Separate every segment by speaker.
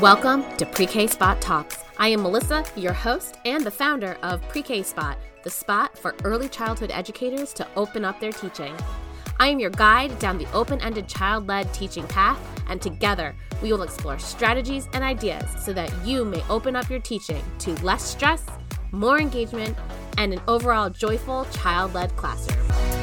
Speaker 1: Welcome to Pre K Spot Talks. I am Melysa, your host and the founder of Pre K Spot, the spot for early childhood educators to open up their teaching. I am your guide down the open ended child led teaching path, and together we will explore strategies and ideas so that you may open up your teaching to less stress, more engagement, and an overall joyful child led classroom.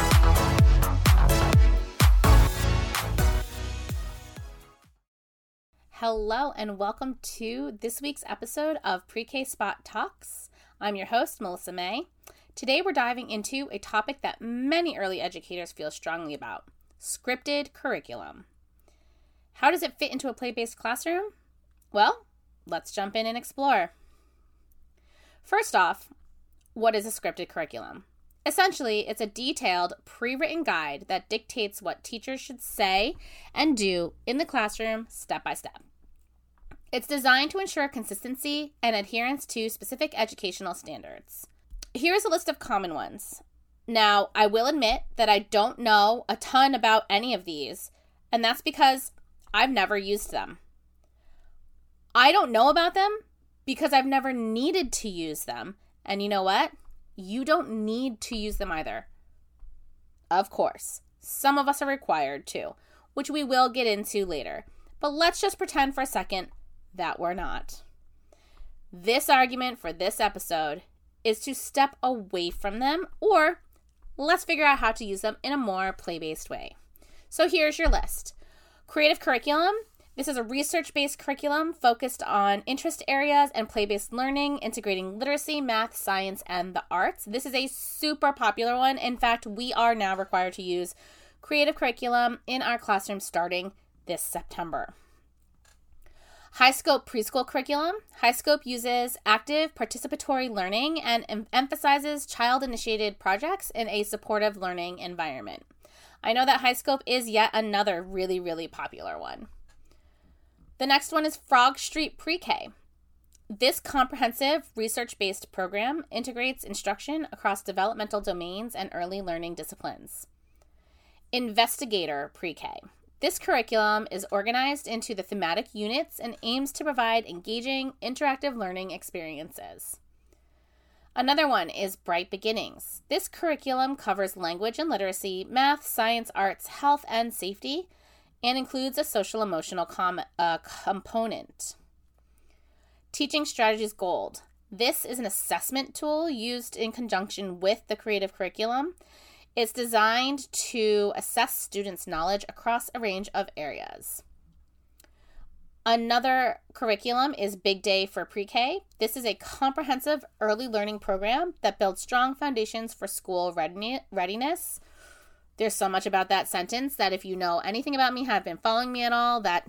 Speaker 1: Hello, and welcome to this week's episode of Pre K Spot Talks. I'm your host, Melysa Mei. Today, we're diving into a topic that many early educators feel strongly about scripted curriculum. How does it fit into a play based classroom? Well, let's jump in and explore. First off, what is a scripted curriculum? Essentially, it's a detailed, pre written guide that dictates what teachers should say and do in the classroom step by step. It's designed to ensure consistency and adherence to specific educational standards. Here's a list of common ones. Now, I will admit that I don't know a ton about any of these, and that's because I've never used them. I don't know about them because I've never needed to use them. And you know what? You don't need to use them either. Of course, some of us are required to, which we will get into later. But let's just pretend for a second that we're not. This argument for this episode is to step away from them, or let's figure out how to use them in a more play based way. So here's your list creative curriculum. This is a research based curriculum focused on interest areas and play based learning, integrating literacy, math, science, and the arts. This is a super popular one. In fact, we are now required to use creative curriculum in our classroom starting this September. High Scope preschool curriculum. High Scope uses active participatory learning and em- emphasizes child initiated projects in a supportive learning environment. I know that High Scope is yet another really, really popular one. The next one is Frog Street Pre K. This comprehensive research based program integrates instruction across developmental domains and early learning disciplines. Investigator Pre K. This curriculum is organized into the thematic units and aims to provide engaging, interactive learning experiences. Another one is Bright Beginnings. This curriculum covers language and literacy, math, science, arts, health, and safety, and includes a social emotional com- uh, component. Teaching Strategies Gold. This is an assessment tool used in conjunction with the creative curriculum it's designed to assess students' knowledge across a range of areas. Another curriculum is Big Day for Pre K. This is a comprehensive early learning program that builds strong foundations for school readiness. There's so much about that sentence that if you know anything about me, have been following me at all, that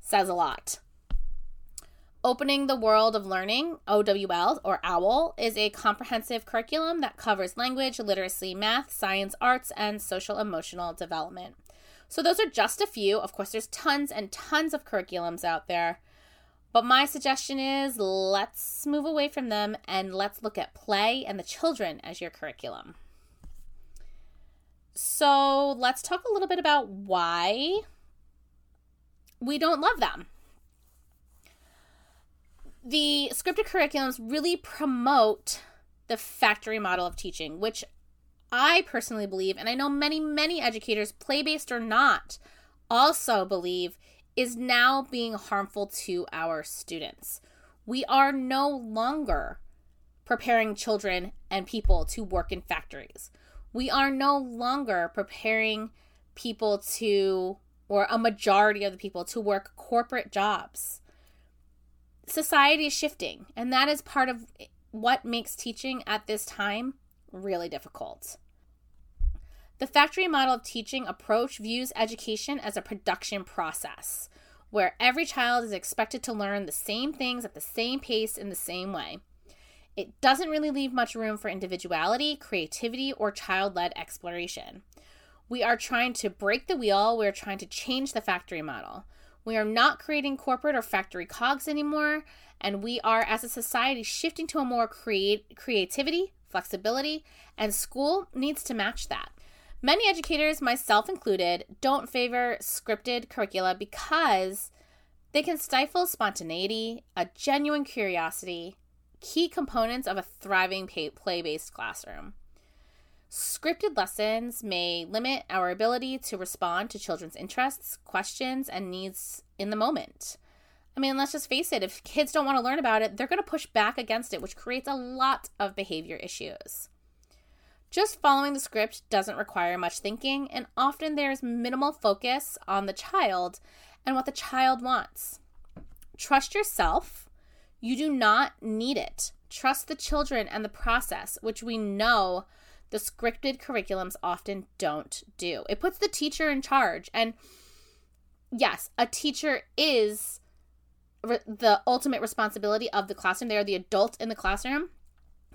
Speaker 1: says a lot. Opening the World of Learning, OWL or OWL, is a comprehensive curriculum that covers language, literacy, math, science, arts, and social emotional development. So, those are just a few. Of course, there's tons and tons of curriculums out there. But my suggestion is let's move away from them and let's look at play and the children as your curriculum. So, let's talk a little bit about why we don't love them the scripted curriculums really promote the factory model of teaching, which I personally believe, and I know many, many educators, play based or not, also believe is now being harmful to our students. We are no longer preparing children and people to work in factories. We are no longer preparing people to, or a majority of the people, to work corporate jobs society is shifting, and that is part of what makes teaching at this time really difficult. The factory model of teaching approach views education as a production process where every child is expected to learn the same things at the same pace in the same way. It doesn't really leave much room for individuality, creativity, or child led exploration. We are trying to break the wheel, we're trying to change the factory model. We are not creating corporate or factory cogs anymore, and we are, as a society, shifting to a more create creativity, flexibility, and school needs to match that. Many educators, myself included, don't favor scripted curricula because they can stifle spontaneity, a genuine curiosity, key components of a thriving play based classroom. Scripted lessons may limit our ability to respond to children's interests, questions, and needs in the moment. I mean, let's just face it, if kids don't want to learn about it, they're going to push back against it, which creates a lot of behavior issues. Just following the script doesn't require much thinking, and often there's minimal focus on the child and what the child wants. Trust yourself. You do not need it. Trust the children and the process, which we know the scripted curriculums often don't do. It puts the teacher in charge. And yes, a teacher is re- the ultimate responsibility of the classroom. They are the adult in the classroom,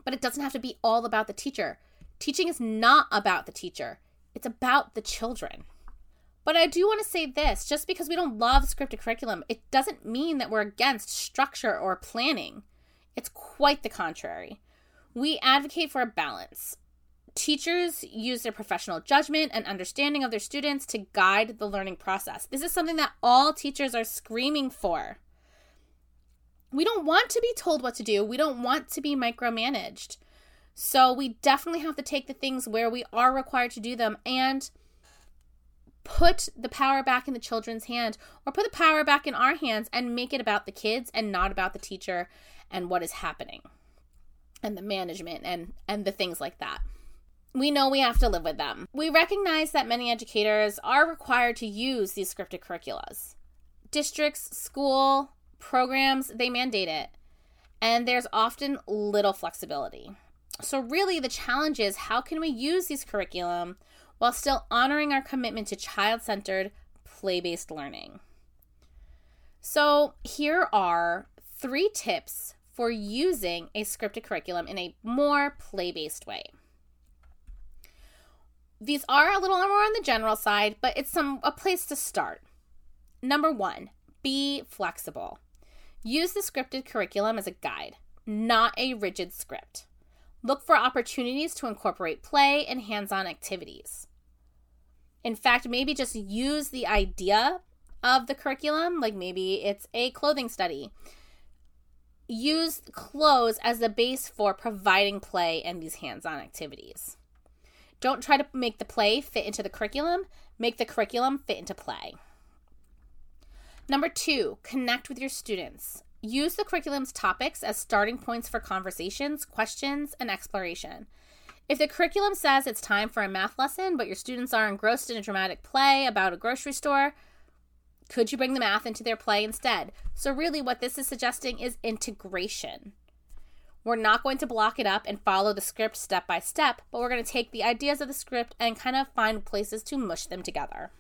Speaker 1: but it doesn't have to be all about the teacher. Teaching is not about the teacher, it's about the children. But I do want to say this just because we don't love scripted curriculum, it doesn't mean that we're against structure or planning. It's quite the contrary. We advocate for a balance. Teachers use their professional judgment and understanding of their students to guide the learning process. This is something that all teachers are screaming for. We don't want to be told what to do, we don't want to be micromanaged. So we definitely have to take the things where we are required to do them and put the power back in the children's hand or put the power back in our hands and make it about the kids and not about the teacher and what is happening and the management and and the things like that we know we have to live with them. We recognize that many educators are required to use these scripted curriculas. Districts, school, programs, they mandate it. And there's often little flexibility. So, really, the challenge is how can we use these curriculum while still honoring our commitment to child centered, play based learning? So, here are three tips for using a scripted curriculum in a more play based way. These are a little more on the general side, but it's some a place to start. Number 1, be flexible. Use the scripted curriculum as a guide, not a rigid script. Look for opportunities to incorporate play and hands-on activities. In fact, maybe just use the idea of the curriculum, like maybe it's a clothing study. Use clothes as the base for providing play and these hands on activities. Don't try to make the play fit into the curriculum, make the curriculum fit into play. Number two, connect with your students. Use the curriculum's topics as starting points for conversations, questions, and exploration. If the curriculum says it's time for a math lesson, but your students are engrossed in a dramatic play about a grocery store, could you bring the math into their play instead? So, really, what this is suggesting is integration. We're not going to block it up and follow the script step by step, but we're going to take the ideas of the script and kind of find places to mush them together.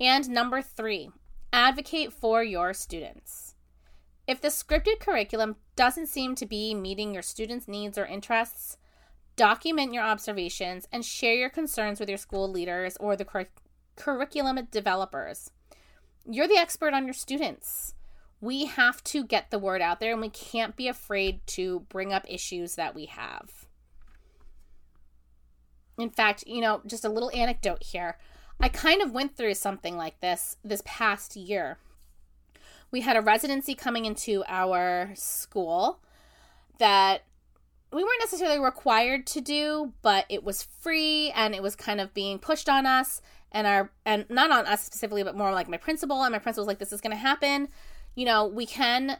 Speaker 1: And number three, advocate for your students. If the scripted curriculum doesn't seem to be meeting your students' needs or interests, document your observations and share your concerns with your school leaders or the cur- curriculum developers. You're the expert on your students we have to get the word out there and we can't be afraid to bring up issues that we have. In fact, you know, just a little anecdote here. I kind of went through something like this this past year. We had a residency coming into our school that we weren't necessarily required to do, but it was free and it was kind of being pushed on us and our and not on us specifically, but more like my principal and my principal was like this is going to happen you know, we can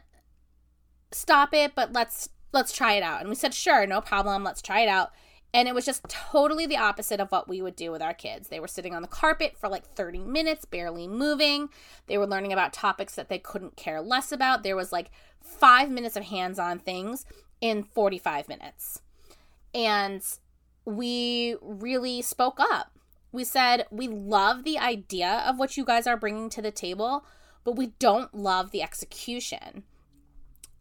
Speaker 1: stop it, but let's let's try it out. And we said, sure, no problem, let's try it out. And it was just totally the opposite of what we would do with our kids. They were sitting on the carpet for like 30 minutes, barely moving. They were learning about topics that they couldn't care less about. There was like five minutes of hands on things in 45 minutes. And we really spoke up. We said, we love the idea of what you guys are bringing to the table, but we don't love the execution.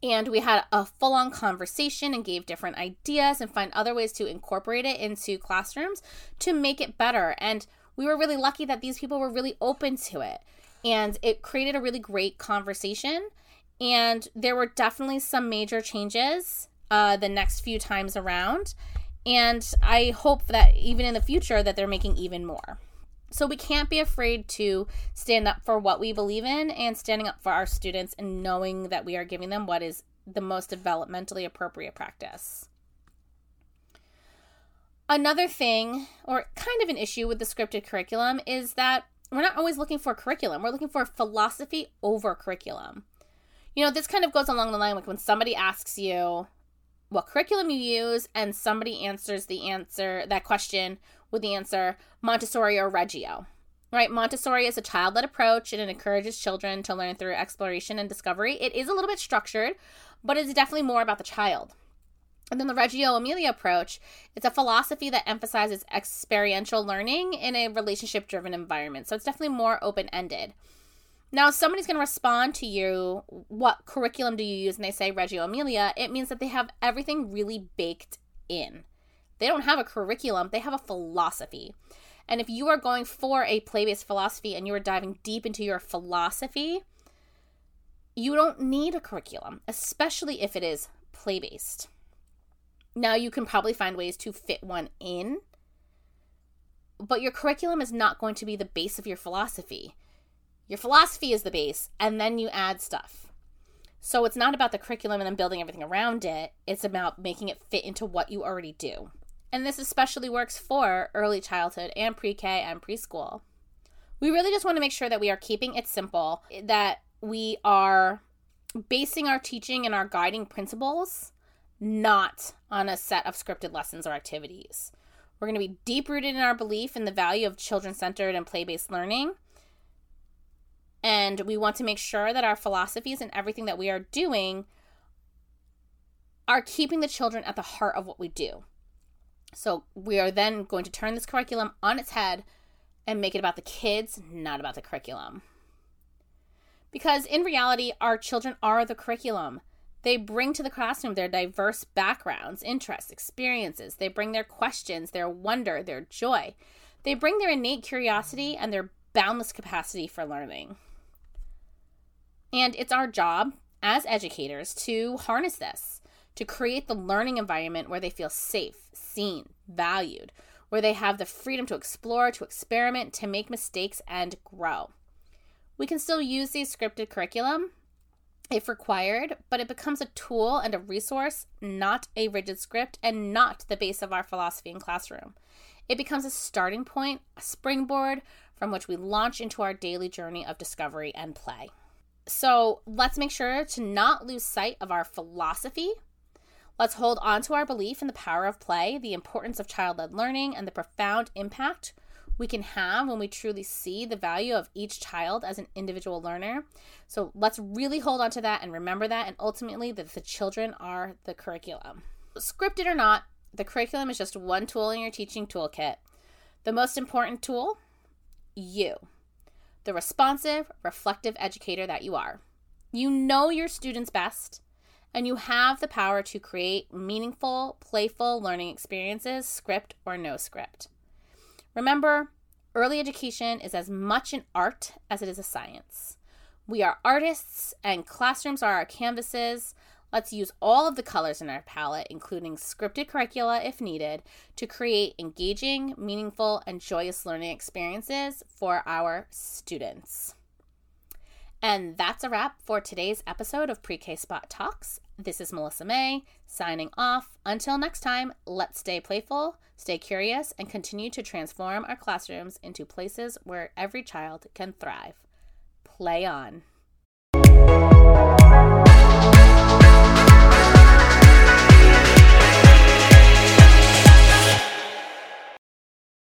Speaker 1: And we had a full on conversation and gave different ideas and find other ways to incorporate it into classrooms to make it better. And we were really lucky that these people were really open to it. And it created a really great conversation. And there were definitely some major changes uh, the next few times around. And I hope that even in the future that they're making even more. So we can't be afraid to stand up for what we believe in and standing up for our students and knowing that we are giving them what is the most developmentally appropriate practice. Another thing, or kind of an issue with the scripted curriculum, is that we're not always looking for curriculum. We're looking for philosophy over curriculum. You know, this kind of goes along the line like when somebody asks you what curriculum you use and somebody answers the answer, that question with the answer Montessori or Reggio. Right? Montessori is a child led approach and it encourages children to learn through exploration and discovery. It is a little bit structured, but it's definitely more about the child. And then the Reggio Emilia approach, it's a philosophy that emphasizes experiential learning in a relationship driven environment. So it's definitely more open ended. Now, if somebody's going to respond to you, what curriculum do you use? And they say Reggio Emilia, it means that they have everything really baked in. They don't have a curriculum, they have a philosophy. And if you are going for a play based philosophy and you are diving deep into your philosophy, you don't need a curriculum, especially if it is play based. Now, you can probably find ways to fit one in, but your curriculum is not going to be the base of your philosophy. Your philosophy is the base, and then you add stuff. So it's not about the curriculum and then building everything around it, it's about making it fit into what you already do. And this especially works for early childhood and pre K and preschool. We really just want to make sure that we are keeping it simple, that we are basing our teaching and our guiding principles not on a set of scripted lessons or activities. We're going to be deep rooted in our belief in the value of children centered and play based learning. And we want to make sure that our philosophies and everything that we are doing are keeping the children at the heart of what we do. So we are then going to turn this curriculum on its head and make it about the kids, not about the curriculum. Because in reality, our children are the curriculum. They bring to the classroom their diverse backgrounds, interests, experiences. They bring their questions, their wonder, their joy. They bring their innate curiosity and their boundless capacity for learning. And it's our job as educators to harness this, to create the learning environment where they feel safe, seen, valued, where they have the freedom to explore, to experiment, to make mistakes, and grow. We can still use these scripted curriculum if required, but it becomes a tool and a resource, not a rigid script, and not the base of our philosophy in classroom. It becomes a starting point, a springboard from which we launch into our daily journey of discovery and play. So let's make sure to not lose sight of our philosophy. Let's hold on to our belief in the power of play, the importance of child led learning, and the profound impact we can have when we truly see the value of each child as an individual learner. So let's really hold on to that and remember that, and ultimately that the children are the curriculum. Scripted or not, the curriculum is just one tool in your teaching toolkit. The most important tool, you, the responsive, reflective educator that you are. You know your students best, and you have the power to create meaningful, playful learning experiences, script or no script. Remember, early education is as much an art as it is a science. We are artists, and classrooms are our canvases. Let's use all of the colors in our palette, including scripted curricula if needed, to create engaging, meaningful, and joyous learning experiences for our students. And that's a wrap for today's episode of Pre K Spot Talks. This is Melysa Mei signing off. Until next time, let's stay playful, stay curious, and continue to transform our classrooms into places where every child can thrive. Play on.